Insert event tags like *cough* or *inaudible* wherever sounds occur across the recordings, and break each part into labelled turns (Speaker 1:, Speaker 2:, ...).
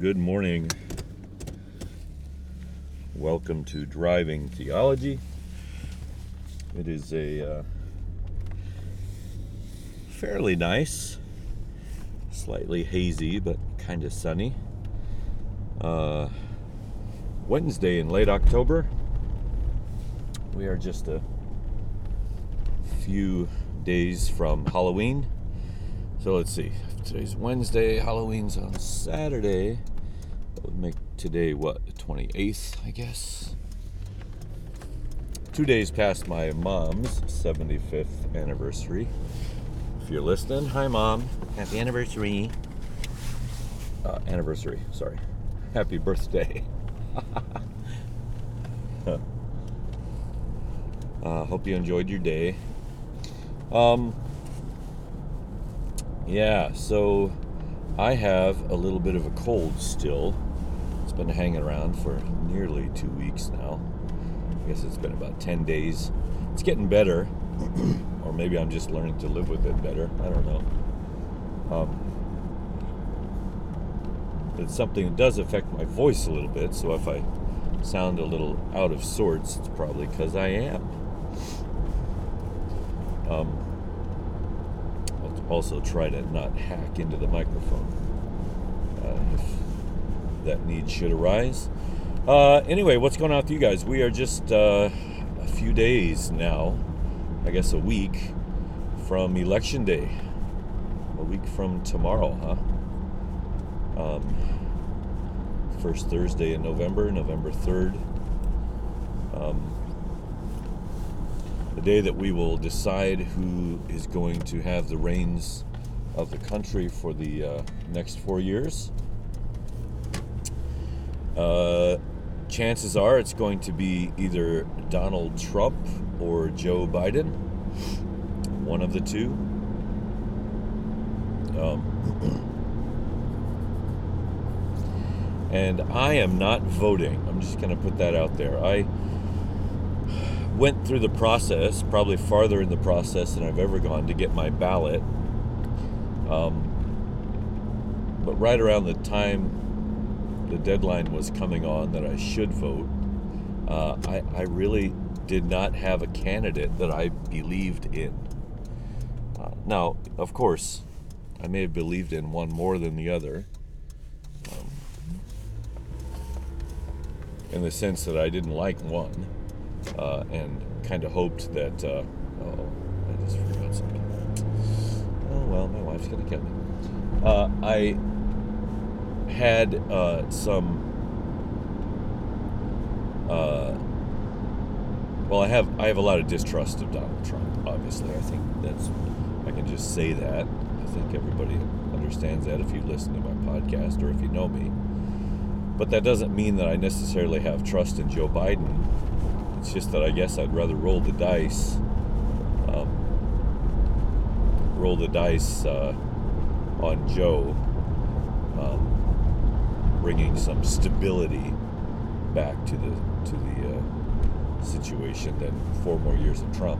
Speaker 1: Good morning. Welcome to Driving Theology. It is a uh, fairly nice, slightly hazy, but kind of sunny uh, Wednesday in late October. We are just a few days from Halloween. So let's see. Today's Wednesday, Halloween's on Saturday. Would make today what, the 28th, I guess? Two days past my mom's 75th anniversary. If you're listening, hi mom. Happy anniversary. Uh, anniversary, sorry. *laughs* Happy birthday. *laughs* uh, hope you enjoyed your day. Um, yeah, so I have a little bit of a cold still. Been hanging around for nearly two weeks now. I guess it's been about 10 days. It's getting better, or maybe I'm just learning to live with it better. I don't know. Um, it's something that does affect my voice a little bit, so if I sound a little out of sorts, it's probably because I am. Um, I'll also try to not hack into the microphone uh, that need should arise. Uh, anyway, what's going on with you guys? We are just uh, a few days now, I guess a week from Election Day. A week from tomorrow, huh? Um, first Thursday in November, November 3rd. Um, the day that we will decide who is going to have the reins of the country for the uh, next four years. Uh, chances are it's going to be either Donald Trump or Joe Biden, one of the two. Um, *clears throat* and I am not voting. I'm just going to put that out there. I went through the process, probably farther in the process than I've ever gone to get my ballot. Um, but right around the time the deadline was coming on that I should vote, uh, I, I really did not have a candidate that I believed in. Uh, now, of course, I may have believed in one more than the other. Um, in the sense that I didn't like one uh, and kind of hoped that. Uh, oh, I just forgot something. Oh well, my wife's gonna kill me. Uh, I had uh, some. Uh, well, I have I have a lot of distrust of Donald Trump. Obviously, I think that's I can just say that. I think everybody understands that if you listen to my podcast or if you know me. But that doesn't mean that I necessarily have trust in Joe Biden it's just that I guess I'd rather roll the dice, um, roll the dice uh, on Joe, um, bringing some stability back to the to the uh, situation than four more years of Trump.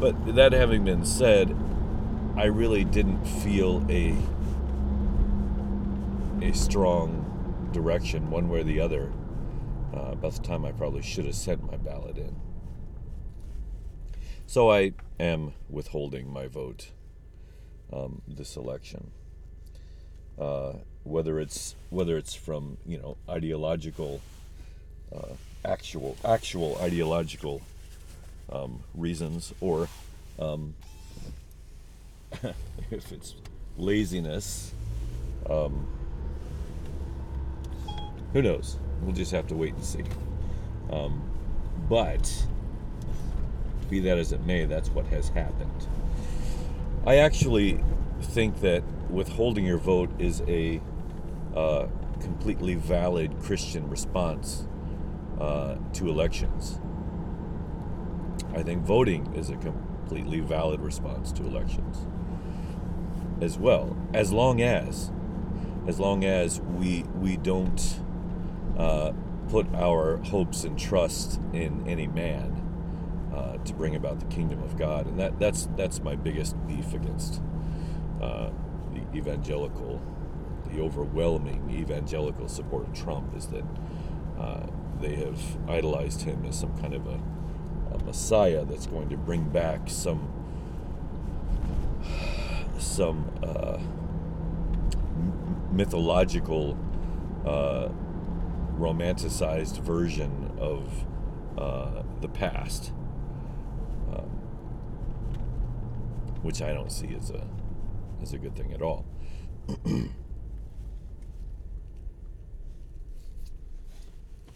Speaker 1: But that having been said, I really didn't feel a a strong direction one way or the other uh, about the time I probably should have sent my ballot in. So I am withholding my vote um, this election. Uh, whether it's whether it's from you know ideological, uh, actual actual ideological um, reasons, or um, *laughs* if it's laziness, um, who knows? We'll just have to wait and see. Um, but, be that as it may, that's what has happened. I actually think that withholding your vote is a completely valid Christian response uh, to elections. I think voting is a completely valid response to elections as well, as long as, as long as we we don't uh, put our hopes and trust in any man uh, to bring about the kingdom of God, and that that's that's my biggest beef against uh, the evangelical the overwhelming evangelical support of Trump is that uh, they have idolized him as some kind of a, a messiah that's going to bring back some some uh, mythological, uh, romanticized version of uh, the past, um, which I don't see as a as a good thing at all. *clears throat*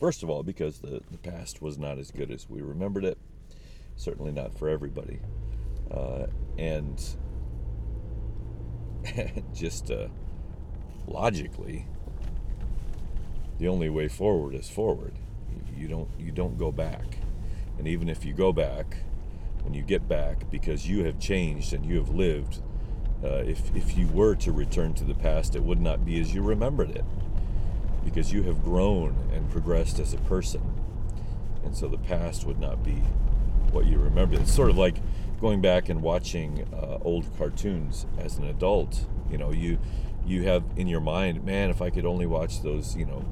Speaker 1: First of all, because the, the past was not as good as we remembered it, certainly not for everybody. Uh, and *laughs* just uh, logically, the only way forward is forward. You don't you don't go back, and even if you go back, when you get back, because you have changed and you have lived, uh, if if you were to return to the past, it would not be as you remembered it, because you have grown and progressed as a person, and so the past would not be what you remember. It's sort of like going back and watching uh, old cartoons as an adult. You know, you you have in your mind, man, if I could only watch those, you know,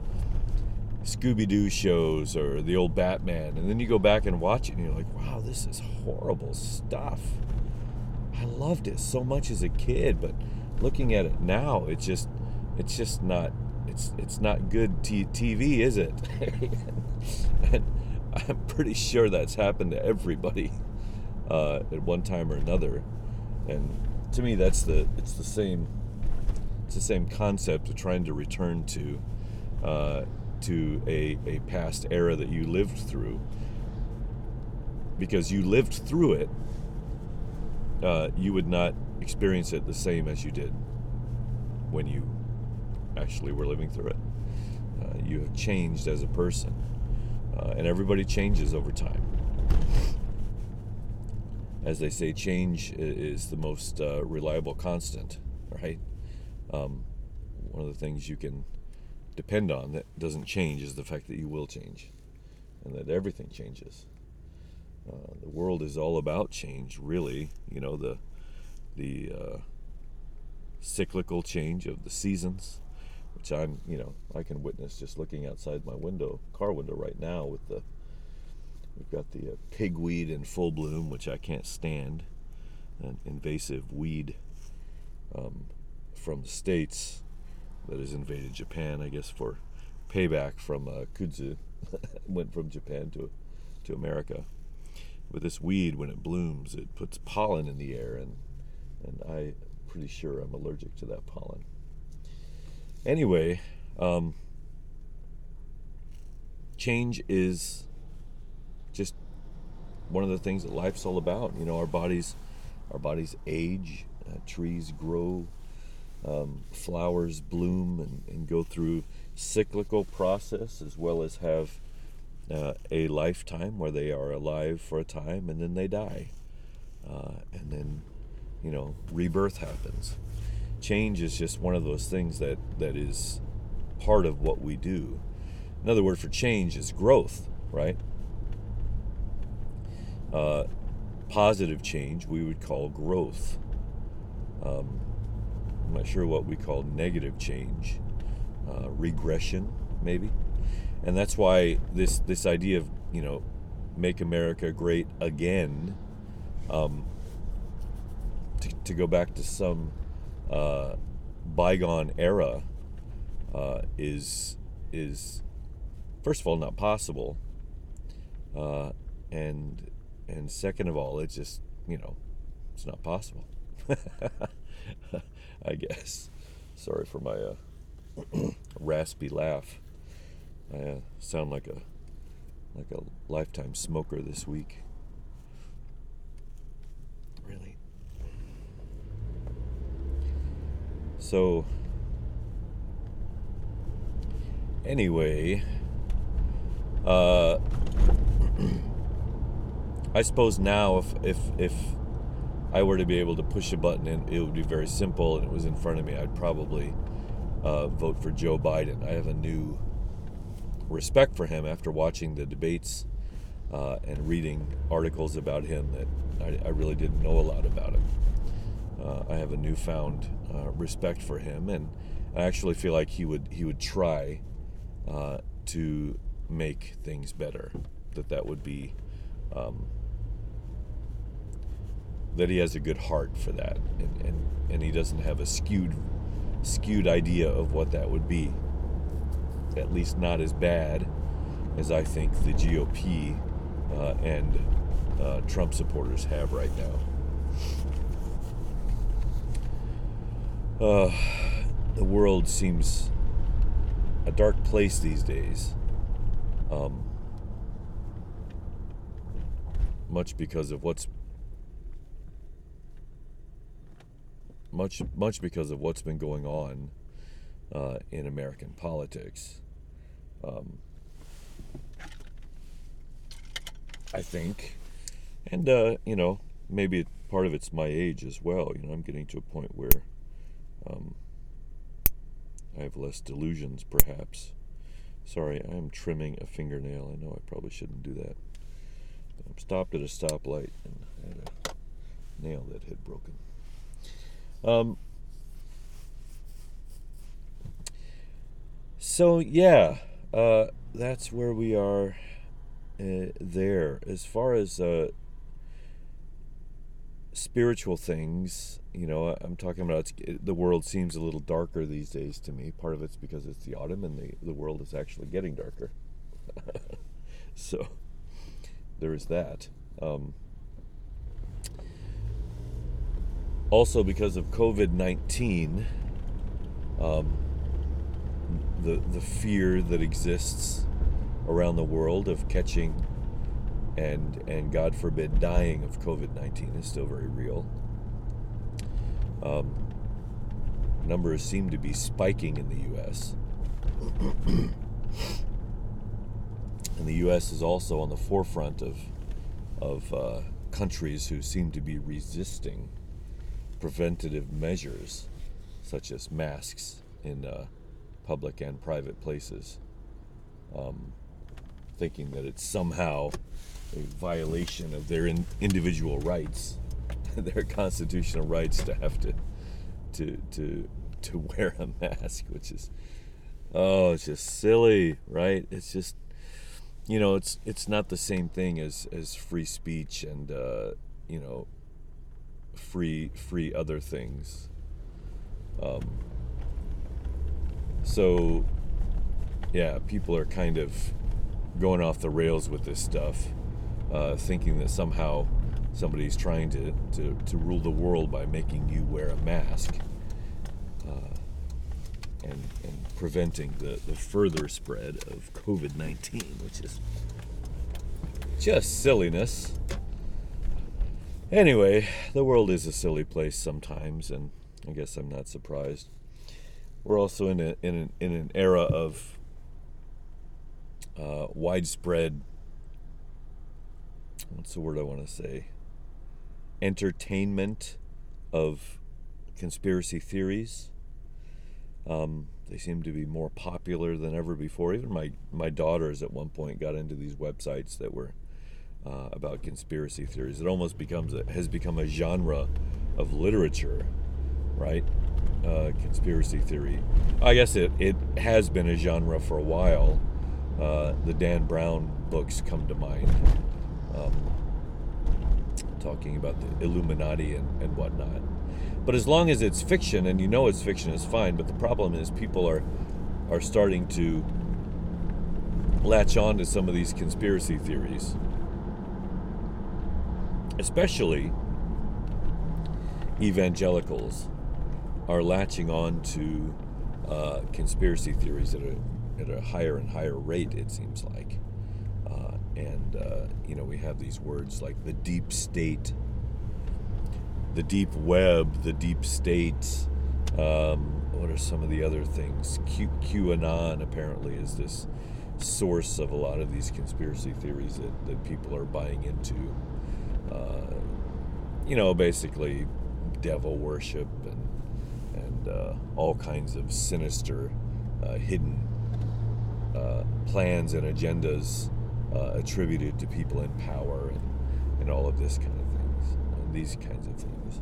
Speaker 1: Scooby Doo shows or the old Batman, and then you go back and watch it, and you're like, wow, this is horrible stuff. I loved it so much as a kid, but looking at it now, it's just, it's just not, it's it's not good t- TV, is it? and *laughs* I'm pretty sure that's happened to everybody uh, at one time or another, and to me, that's the it's the same it's the same concept of trying to return to uh, to a, a past era that you lived through because you lived through it uh, you would not experience it the same as you did when you actually we're living through it uh, you have changed as a person uh, and everybody changes over time as they say change is the most uh, reliable constant right um, one of the things you can depend on that doesn't change is the fact that you will change and that everything changes. Uh, the world is all about change, really. You know, the, the uh, cyclical change of the seasons, which I'm, you know, I can witness just looking outside my window, car window right now with the, we've got the uh, pigweed in full bloom, which I can't stand, an invasive weed. Um, from the states that has invaded Japan, I guess for payback from uh, kudzu, *laughs* went from Japan to to America. With this weed, when it blooms, it puts pollen in the air, and and I'm pretty sure I'm allergic to that pollen. Anyway, um, change is just one of the things that life's all about. You know, our bodies, our bodies age, uh, trees grow, um, flowers bloom and, and, go through cyclical process as well as have uh, a lifetime where they are alive for a time and then they die uh, and then you know rebirth happens change is just one of those things that that is part of what we do. Another word for change is growth right? Uh, positive change we would call growth. Um, I'm not sure what we call negative change, uh, regression, maybe. And that's why this this idea of you know, make America great again, um, to, to go back to some uh, bygone era, uh, is is first of all not possible, uh, and and second of all, it's just you know, it's not possible. *laughs* I guess. Sorry for my uh, *clears throat* raspy laugh. I uh, sound like a like a lifetime smoker this week. Really. So anyway, uh, *clears throat* I suppose now if if if I were to be able to push a button and it would be very simple and it was in front of me, I'd probably uh, vote for Joe Biden. I have a new respect for him after watching the debates uh, and reading articles about him that I, I, really didn't know a lot about him. Uh, I have a newfound uh, respect for him, and I actually feel like he would he would try uh, to make things better. That that would be um, that he has a good heart for that, and, and and he doesn't have a skewed skewed idea of what that would be. At least not as bad as I think the GOP uh, and uh, Trump supporters have right now. Uh, the world seems a dark place these days. Um, much because of what's much much because of what's been going on uh, in American politics. Um, I think, and uh, you know, maybe part of it's my age as well. You know, I'm getting to a point where um, I have less delusions, perhaps. Sorry, I am trimming a fingernail. I know I probably shouldn't do that. I'm stopped at a stoplight and I had a nail that had broken. Um, so yeah, uh, that's where we are uh, there. As far as uh, spiritual things, you know, I'm talking about the world seems a little darker these days to me. Part of it's because it's the autumn and the, the world is actually getting darker. *laughs* so there is that. Um, also, because of COVID 19, um, the, the fear that exists around the world of catching and, and God forbid, dying of COVID 19 is still very real. Um, numbers seem to be spiking in the U.S. *clears throat* and the U.S. is also on the forefront of, of uh, countries who seem to be resisting preventative measures such as masks in uh, public and private places, um, thinking that it's somehow a violation of their in- individual rights, *laughs* their constitutional rights to have to to to to wear a mask, which is oh, it's just silly, right? It's just you know, it's it's not the same thing as as free speech and uh, you know free free other things. Um, so yeah, people are kind of going off the rails with this stuff, uh, thinking that somehow somebody's trying to, to, to rule the world by making you wear a mask uh, and, and preventing the, the further spread of COVID 19, which is just silliness. Anyway, the world is a silly place sometimes, and I guess I'm not surprised. We're also in, a, in, an, in an era of uh, widespread, what's the word I want to say? Entertainment of conspiracy theories. Um, they seem to be more popular than ever before. Even my, my daughters at one point got into these websites that were uh, about conspiracy theories. It almost becomes a, has become a genre of literature, right? Uh, conspiracy theory. I guess it, it has been a genre for a while. Uh, the Dan Brown books come to mind, um, talking about the Illuminati and, and whatnot. But as long as it's fiction, and you know it's fiction, is fine. But the problem is people are are starting to latch on to some of these conspiracy theories especially evangelicals, are latching on to uh, conspiracy theories at a, at a higher and higher rate, it seems like. And, uh, you know, we have these words like the deep state, the deep web, the deep state. Um, what are some of the other things? Q- QAnon apparently is this source of a lot of these conspiracy theories that, that people are buying into uh, you know, basically devil worship and and uh, all kinds of sinister, uh, hidden uh, plans and agendas uh, attributed to people in power and, and all of this kind of things, and these kinds of things.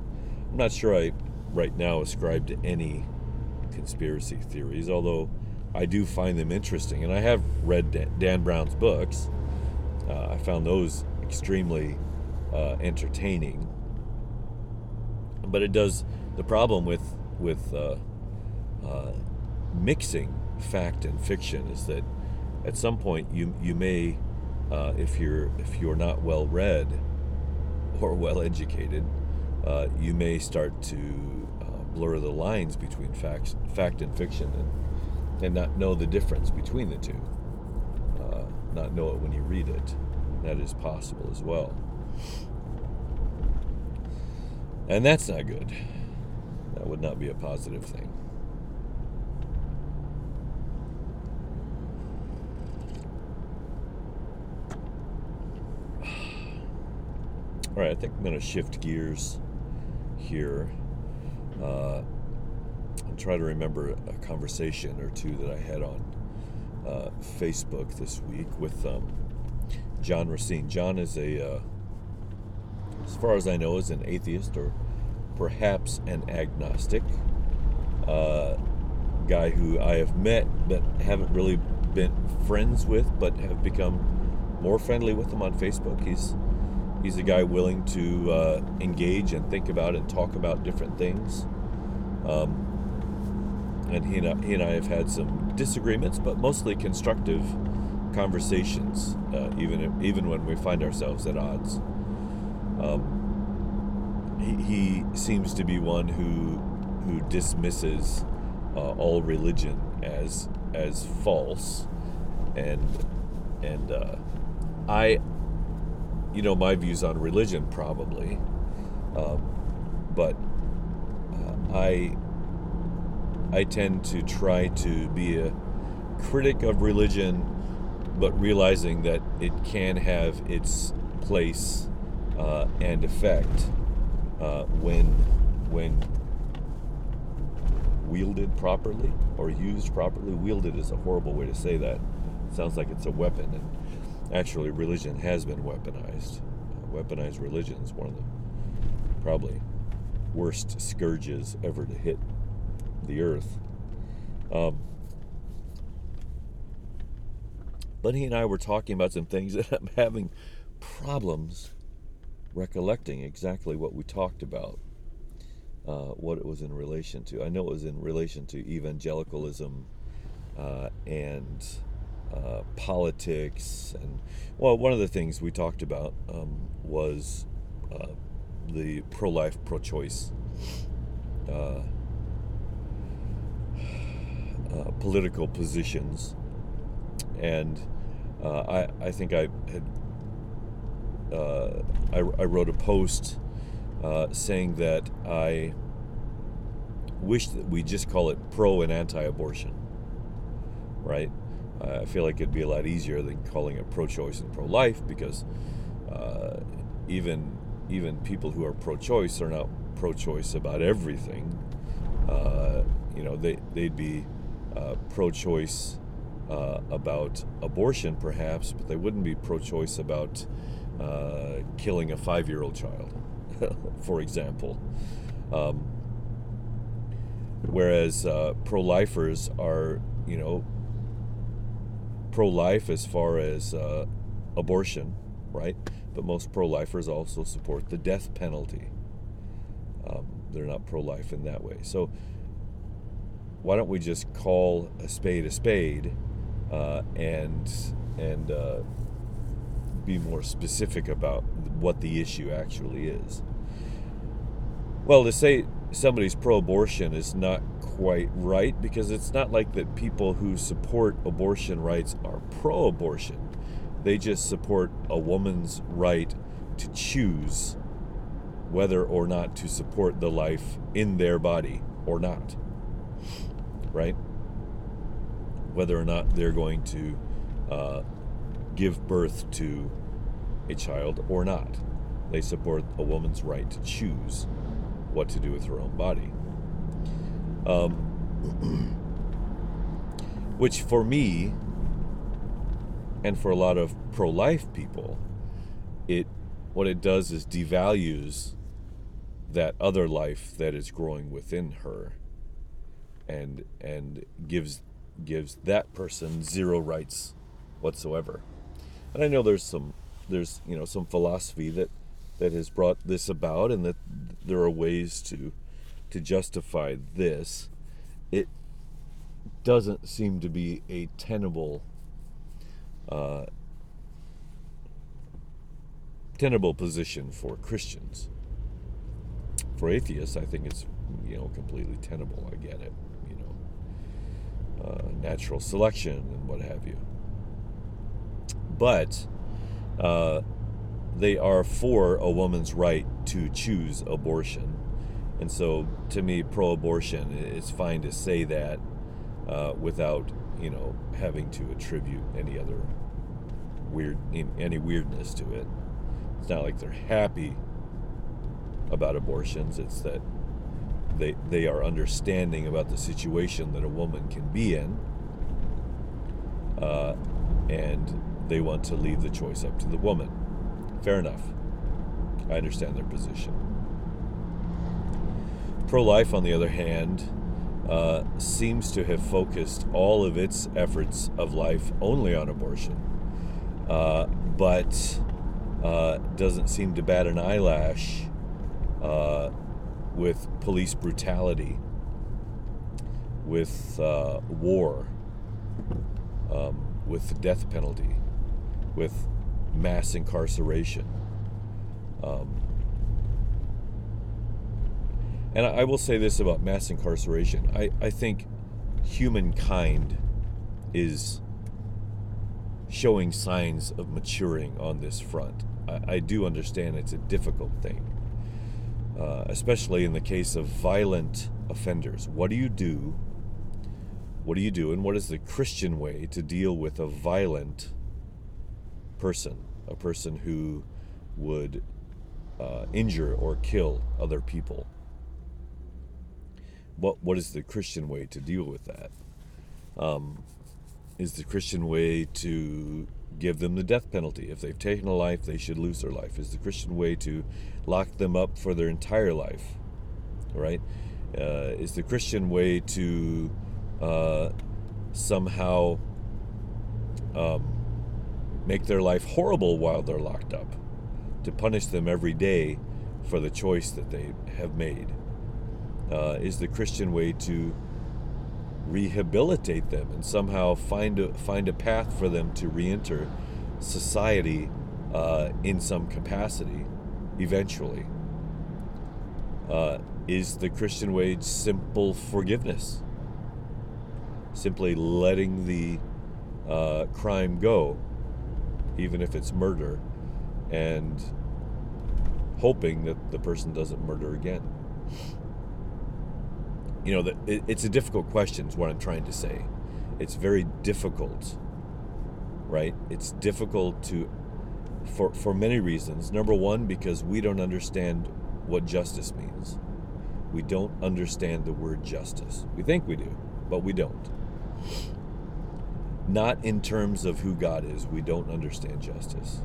Speaker 1: I'm not sure I right now ascribe to any conspiracy theories, although I do find them interesting. And I have read Dan Brown's books. Uh, I found those extremely uh, entertaining. But it does the problem with with uh, uh, mixing fact and fiction is that at some point you you may uh, if you're if you're not well read or well educated, uh, you may start to uh, blur the lines between facts, fact and fiction, and and not know the difference between the two. Uh, not know it when you read it. That is possible as well. And that's not good. That would not be a positive thing. All right, I think I'm going to shift gears here uh, and try to remember a conversation or two that I had on uh, Facebook this week with um, John Racine. John is a, uh, as far as I know, is an atheist or perhaps an agnostic uh, guy who I have met but haven't really been friends with, but have become more friendly with him on Facebook. He's He's a guy willing to uh, engage and think about and talk about different things. Um, and he and, I, he and I have had some disagreements, but mostly constructive conversations, uh, even even when we find ourselves at odds. Um, he, he seems to be one who who dismisses uh, all religion as as false, and and uh, I you know my views on religion probably, um, but uh, I I tend to try to be a critic of religion, but realizing that it can have its place uh, and effect uh, when when wielded properly or used properly. Wielded is a horrible way to say that. It sounds like it's a weapon and actually religion has been weaponized. Uh, weaponized religion is one of the probably worst scourges ever to hit the earth. Um, but he and I were talking about some things *laughs* that I'm having problems recollecting exactly what we talked about, uh, what it was in relation to. I know it was in relation to evangelicalism uh, and uh, politics, and well, one of the things we talked about um, was uh, the pro-life, pro-choice uh, uh, political positions, and uh, I, I think I had I, I, wrote a post saying that I wish that we just call it pro and anti-abortion, right? Uh, I feel like it'd be a lot easier than calling it pro-choice and pro-life because uh, even even people who are pro-choice are not pro-choice about everything. Uh, you know, they they'd be uh, pro-choice uh, about abortion, perhaps, but they wouldn't be pro-choice about uh, killing a five-year-old child, *laughs* for example. Um, whereas pro-lifers are, you know, pro-life as far as uh, abortion, right? But most pro-lifers also support the death penalty. Um, they're not pro-life in that way. So why don't we just call a spade a spade uh, and and uh, be more specific about what the issue actually is? Well, to say somebody's pro-abortion is not quite right because it's not like that people who support abortion rights are pro abortion. They just support a woman's right to choose whether or not to support the life in their body or not. Right? Whether or not they're going to uh, give birth to a child or not. They support a woman's right to choose what to do with her own body. Um, *clears throat* which for me, and for a lot of pro-life people, it what it does is devalues that other life that is growing within her, and and gives gives that person zero rights whatsoever. And I know there's some there's you know some philosophy that that has brought this about and that there are ways to to justify this. It doesn't seem to be a tenable uh, tenable position for Christians. For atheists, I think it's you know completely tenable. I get it, you know, uh, natural selection and what have you. But uh, they are for a woman's right to choose abortion, and so to me, pro-abortion, it's fine to say that uh, without you know having to attribute any other weird any weirdness to it. It's not like they're happy about abortions. It's that they they are understanding about the situation that a woman can be in, uh, and they want to leave the choice up to the woman. Fair enough. I understand their position. Pro life, on the other hand, uh, seems to have focused all of its efforts of life only on abortion, uh, but uh, doesn't seem to bat an eyelash uh, with police brutality, with uh, war, um, with the death penalty, with mass incarceration. Um, and I, I will say this about mass incarceration I, I think humankind is showing signs of maturing on this front. I, I do understand it's a difficult thing, uh, especially in the case of violent offenders. What do you do? What do you do, and what is the Christian way to deal with a violent person, a person who would uh, injure or kill other people? What what is the Christian way to deal with that? Um, is the Christian way to give them the death penalty. If they've taken a life, they should lose their life. Is the Christian way to lock them up for their entire life, right? Uh, is the Christian way to uh, somehow um, make their life horrible while they're locked up, to punish them every day for the choice that they have made? Uh, is the Christian way to rehabilitate them and somehow find a, find a path for them to reenter society uh, in some capacity eventually. Uh, is the Christian way simple forgiveness? Simply letting the uh, crime go, even if it's murder, and hoping that the person doesn't murder again you know, the, it, it's a difficult question, is what I'm trying to say. It's very difficult, right? It's difficult to, for, for many reasons. Number one, because we don't understand what justice means. We don't understand the word justice. We think we do, but we don't. Not in terms of who God is. We don't understand justice.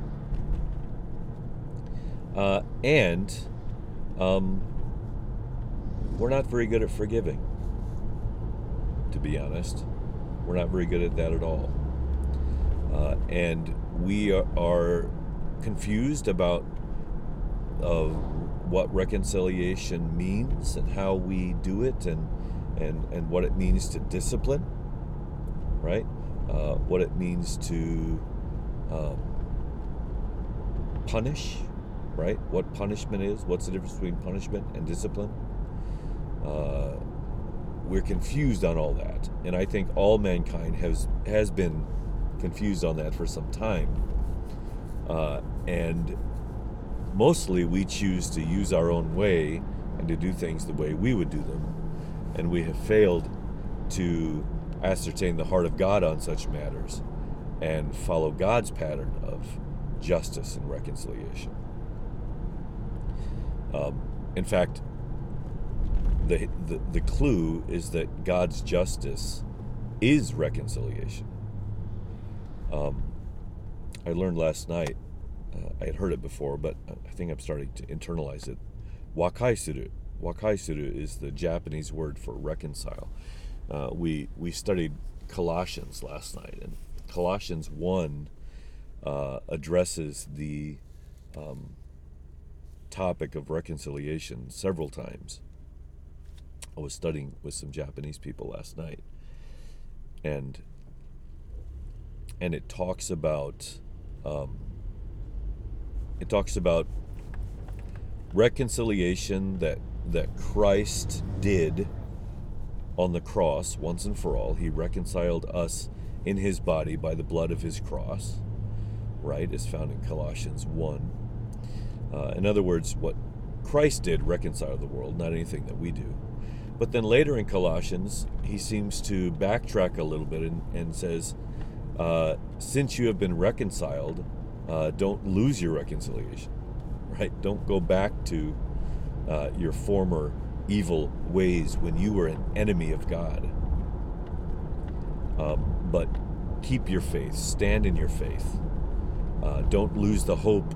Speaker 1: Uh, and um, we're not very good at forgiving, to be honest. We're not very good at that at all. Uh, and we are, are confused about uh, what reconciliation means and how we do it and, and, and what it means to discipline, right? Uh, what it means to um, punish, right? What punishment is, what's the difference between punishment and discipline? Uh, we're confused on all that, and I think all mankind has has been confused on that for some time. Uh, and mostly, we choose to use our own way and to do things the way we would do them, and we have failed to ascertain the heart of God on such matters and follow God's pattern of justice and reconciliation. Um, in fact, the, the, the clue is that God's justice is reconciliation. Um, I learned last night, uh, I had heard it before, but I think I'm starting to internalize it. Wakaisuru. Wakaisuru is the Japanese word for reconcile. Uh, we we studied Colossians last night, and Colossians one uh, addresses the um, topic of reconciliation several times. I was studying with some Japanese people last night, and and it talks about um, it talks about reconciliation that that Christ did on the cross once and for all. He reconciled us in his body by the blood of his cross, right? Is found in Colossians 1. Uh, in other words, what Christ did reconcile the world, not anything that we do. But then later in Colossians, he seems to backtrack a little bit and, and says, uh, since you have been reconciled, uh, don't lose your reconciliation, right? Don't go back to uh, your former evil ways when you were an enemy of God. Um, but keep your faith, stand in your faith. Uh, don't lose the hope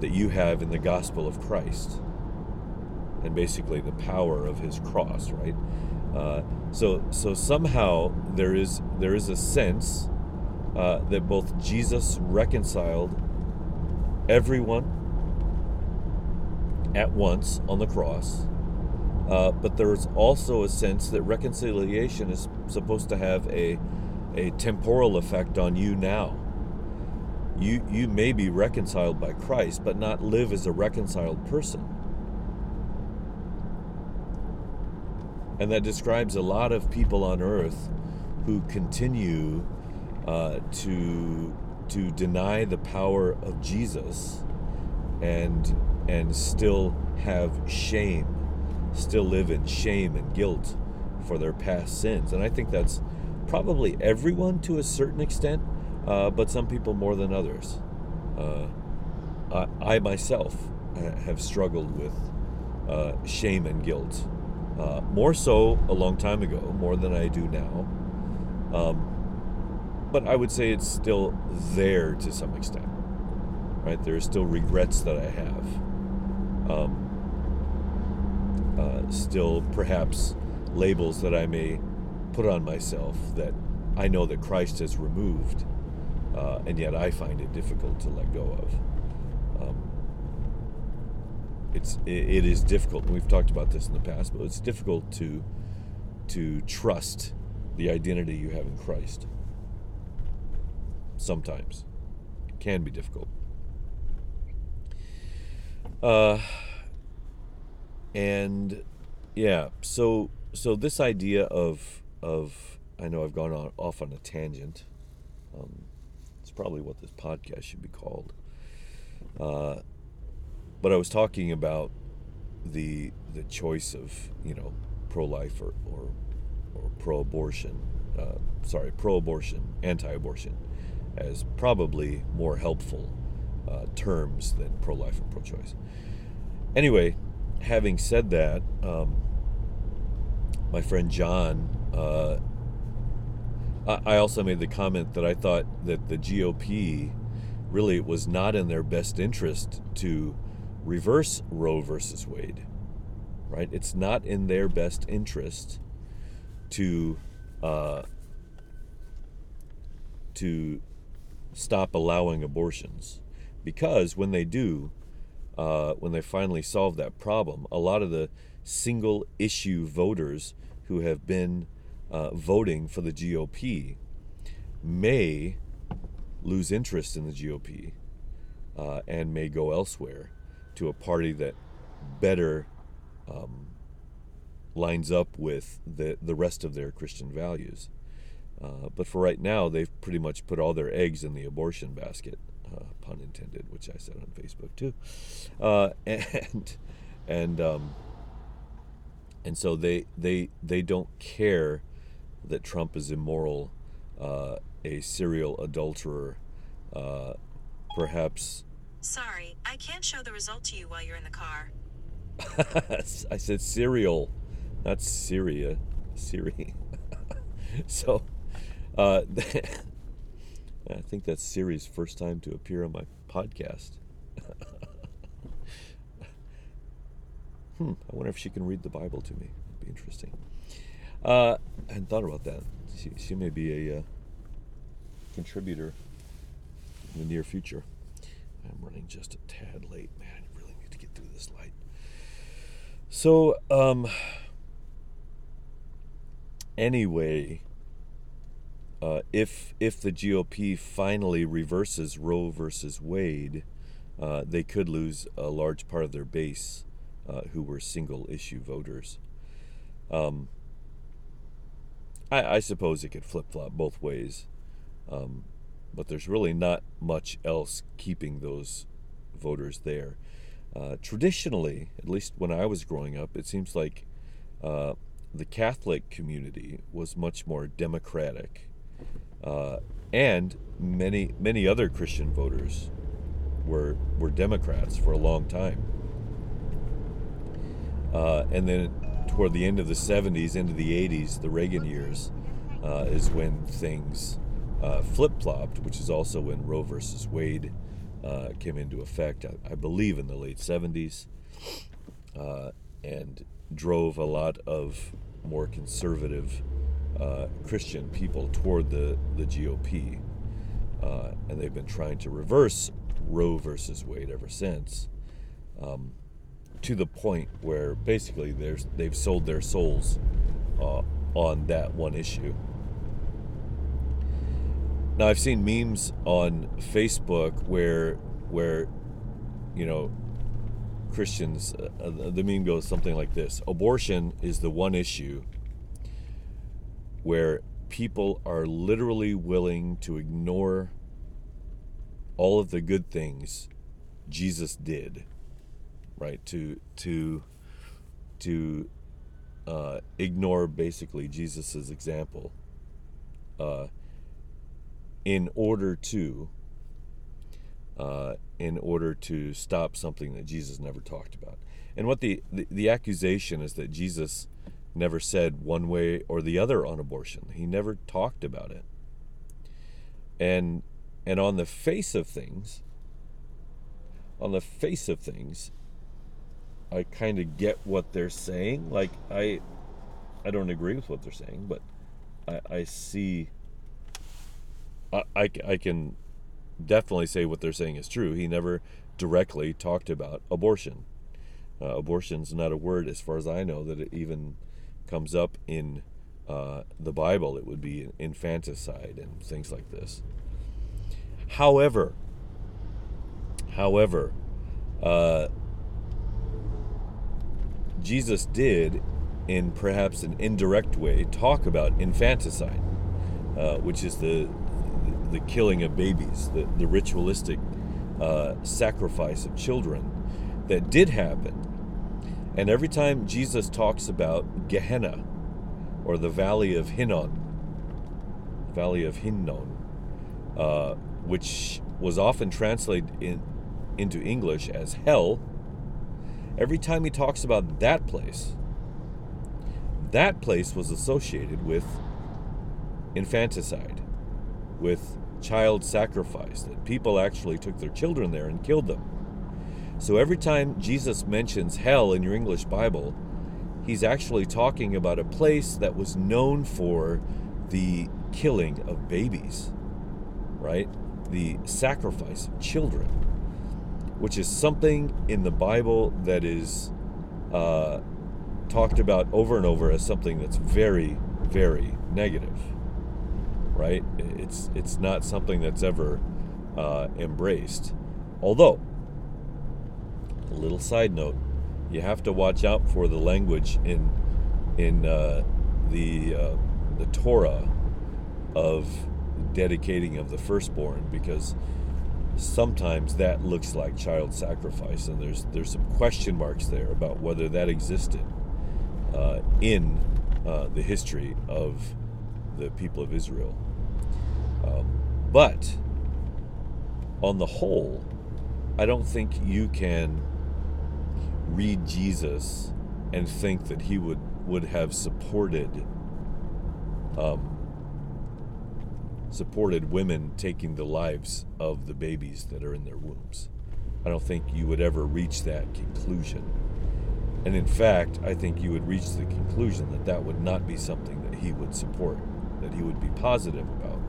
Speaker 1: that you have in the gospel of Christ and basically the power of his cross, right? Uh, so, so somehow there is there is a sense uh, that both Jesus reconciled everyone at once on the cross, uh, but there's also a sense that reconciliation is supposed to have a, a temporal effect on you now. You, you may be reconciled by Christ, but not live as a reconciled person. And that describes a lot of people on earth who continue uh, to, to deny the power of Jesus and, and still have shame still live in shame and guilt for their past sins. And I think that's probably everyone to a certain extent, uh, but some people more than others. Uh, I, I, myself have struggled with uh, shame and guilt. Uh, more so a long time ago, more than I do now. Um, but I would say it's still there to some extent. Right? There are still regrets that I have. Um, uh, still perhaps labels that I may put on myself that I know that Christ has removed, uh, and yet I find it difficult to let go of. Um, it's it, it is difficult. We've talked about this in the past, but it's difficult to to trust the identity you have in Christ. Sometimes it can be difficult. Uh, and yeah so so this idea of of i know i've gone on, off on a tangent um, it's probably what this podcast should be called uh, but i was talking about the the choice of you know pro-life or or, or pro-abortion uh, sorry pro-abortion anti-abortion as probably more helpful uh, terms than pro-life and pro-choice. Anyway having said that, um, my friend John, uh, I also made the comment that I thought that the GOP really was not in their best interest to reverse Roe versus Wade. Right? It's not in their best interest to uh, to stop allowing abortions because when they do, uh, when they finally solve that problem, a lot of the single issue voters who have been uh, voting for the GOP may lose interest in the GOP uh, and may go elsewhere to a party that better um, lines up with the, the rest of their Christian values. Uh, but for right now, they've pretty much put all their eggs in the abortion basket pun intended, which I said on Facebook too, uh, *laughs* and and um, and so they they they don't care that Trump is immoral, uh, a serial adulterer, uh, perhaps.
Speaker 2: Sorry, I can't show the result to you while you're in the car. *laughs*
Speaker 1: I said serial, not Syria, Siri. *laughs* so, uh, I think that's Siri's first time to appear on my podcast. hmm, I wonder if she can read the Bible to me. It'd be interesting. Uh, I hadn't thought about that. She, she may be a uh, contributor in the near future. I'm running just a tad late, man. I really need to get through this light. So, um, anyway, uh, if if the GOP finally reverses Roe versus Wade, uh, they could lose a large part of their base, uh, who were single issue voters. Um, I, I suppose it could flip flop both ways, um, but there's really not much else keeping those voters there. Uh, traditionally, at least when I was growing up, it seems like uh, the Catholic community was much more democratic, uh, and many many other Christian voters were were Democrats for a long time. Uh, and then toward the end of the 70s, into the 80s, the Reagan years, uh, is when things uh, flip flopped, which is also when Roe versus Wade uh, came into effect, I, I, believe in the late 70s, uh, and drove a lot of more conservative uh, Christian people toward the, the GOP. Uh, and they've been trying to reverse Roe versus Wade ever since. Um, to the point where basically they've sold their souls uh, on that one issue. Now I've seen memes on Facebook where where you know Christians uh the meme goes something like this: abortion is the one issue where people are literally willing to ignore all of the good things Jesus did right? To to to uh, ignore basically Jesus's example uh, in order to uh, in order to stop something that Jesus never talked about. And what the, the, the accusation is that Jesus never said one way or the other on abortion. He never talked about it. And and on the face of things, on the face of things, I kind of get what they're saying. Like I, I don't agree with what they're saying, but I, I see. I, I, I can definitely say what they're saying is true. He never directly talked about abortion. Uh, abortion's not a word, as far as I know, that it even comes up in uh, the Bible. It would be infanticide and things like this. However, however, uh, Jesus did, in perhaps an indirect way, talk about infanticide, uh, which is the, the killing of babies, the, the ritualistic uh, sacrifice of children that did happen. And every time Jesus talks about Gehenna, or the Valley of Hinnom, Valley of Hinnom, uh, which was often translated in, into English as hell every time he talks about that place, that place was associated with infanticide, with child sacrifice, that people actually took their children there and killed them. So every time Jesus mentions hell in your English Bible, he's actually talking about a place that was known for the killing of babies, right? The sacrifice of children which is something in the Bible that is uh, talked about over and over as something that's very, very negative. Right? It's it's not something that's ever uh, embraced. Although, little side note, you have to watch out for the language in in uh, the uh, the Torah of dedicating of the firstborn because sometimes that looks like child sacrifice, and there's there's some question marks there about whether that existed uh, in uh, the history of the people of Israel. Um, but on the whole, I don't think you can read Jesus and think that he would would have supported um, supported women taking the lives of the babies that are in their wombs. I don't think you would ever reach that conclusion. And in fact, I think you would reach the conclusion that that would not be something that he would support, that he would be positive about.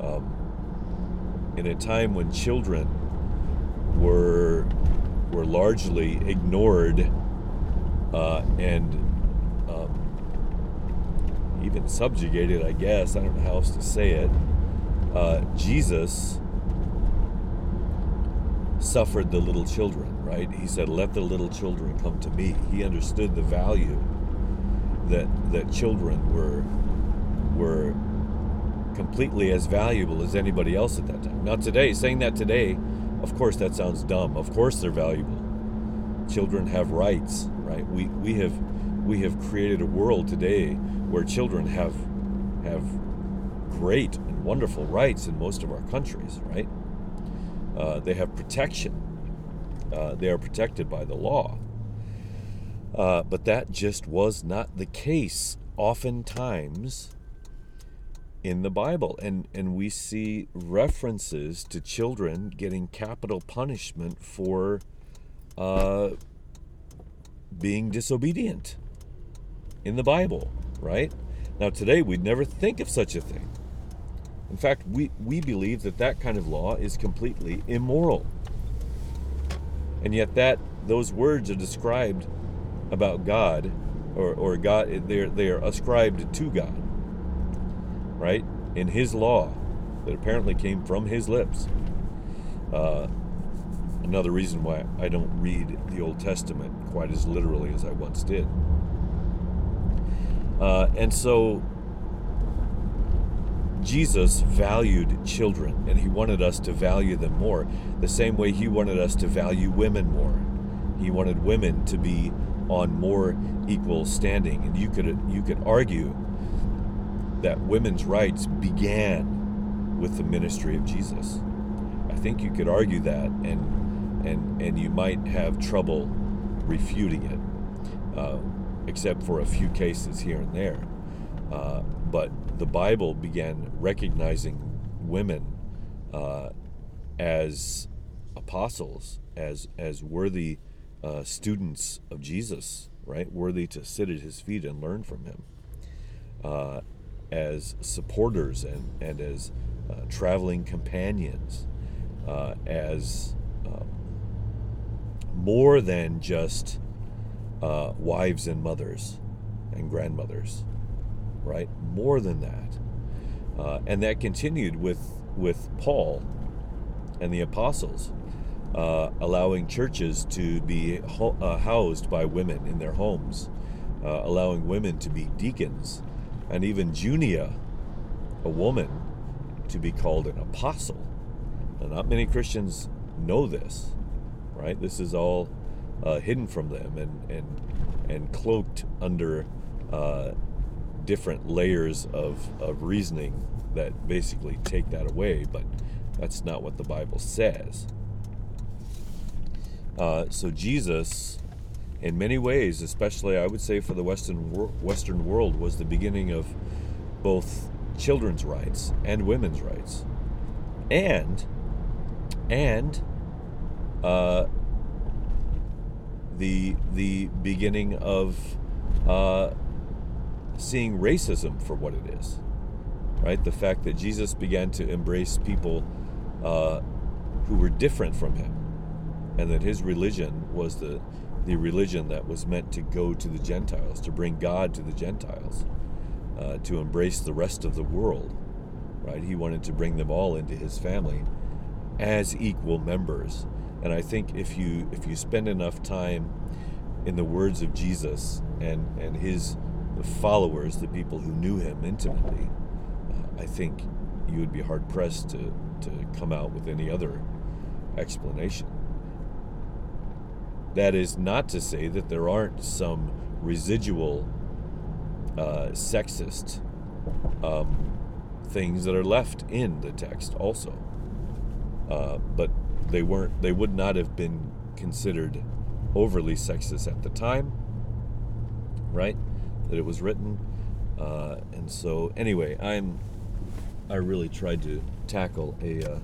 Speaker 1: Um, in a time when children were were largely ignored uh, and um, even subjugated, I guess. I don't know how else to say it. Uh, Jesus suffered the little children, right? He said, Let the little children come to me. He understood the value that that children were were completely as valuable as anybody else at that time. Now today, saying that today, of course that sounds dumb. Of course they're valuable. Children have rights, right? We we have we have created a world today where children have have great and wonderful rights in most of our countries, right? Uh, they have protection. Uh, they are protected by the law. Uh, but that just was not the case oftentimes in the Bible. And, and we see references to children getting capital punishment for uh, being disobedient in the Bible, right? Now, today we'd never think of such a thing. In fact, we, we believe that that kind of law is completely immoral. And yet that those words are described about God or, or God they're they are ascribed to God. Right? In his law that apparently came from his lips. Uh, another reason why I don't read the Old Testament quite as literally as I once did. Uh, and so Jesus valued children and he wanted us to value them more, the same way he wanted us to value women more. He wanted women to be on more equal standing. And you could you could argue that women's rights began with the ministry of Jesus. I think you could argue that and and and you might have trouble refuting it, uh, except for a few cases here and there. Uh, but the Bible began recognizing women uh, as apostles, as as worthy uh, students of Jesus, right? Worthy to sit at his feet and learn from him, uh, as supporters and and as uh, traveling companions, uh, as um, more than just uh, wives and mothers and grandmothers right? More than that. Uh, and that continued with, with Paul and the apostles, uh, allowing churches to be ho- uh, housed by women in their homes, allowing women to be deacons, and even Junia, a woman, to be called an apostle. Now, not many Christians know this, right? This is all uh, hidden from them and, and, and cloaked under uh, different layers of, of reasoning that basically take that away, but that's not what the Bible says. Uh, so Jesus, in many ways, especially I would say for the Western Western world, was the beginning of both children's rights and women's rights, and and uh, the the beginning of uh, seeing racism for what it is, right? The fact that Jesus began to embrace people uh, who were different from him, and that his religion was the the religion that was meant to go to the Gentiles, to bring God to the Gentiles, uh, to embrace the rest of the world, right? He wanted to bring them all into his family as equal members. And I think if you if you spend enough time in the words of Jesus and and his followers, the people who knew him intimately, uh, I think you would be hard pressed to, to come out with any other explanation. That is not to say that there aren't some residual uh, sexist um, things that are left in the text also, uh, but they weren't. They would not have been considered overly sexist at the time, right? that it was written. Uh, and so, anyway, I'm I really tried to tackle a uh,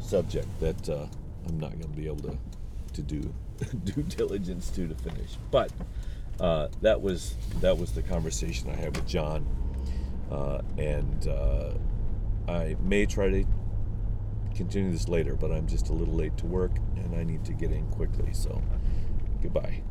Speaker 1: subject that uh, I'm not going to be able to to do *laughs* due diligence to to finish. But uh, that was that was the conversation I had with John, uh, and uh, I may try to continue this later, but I'm just a little late to work and I need to get in quickly. So, goodbye.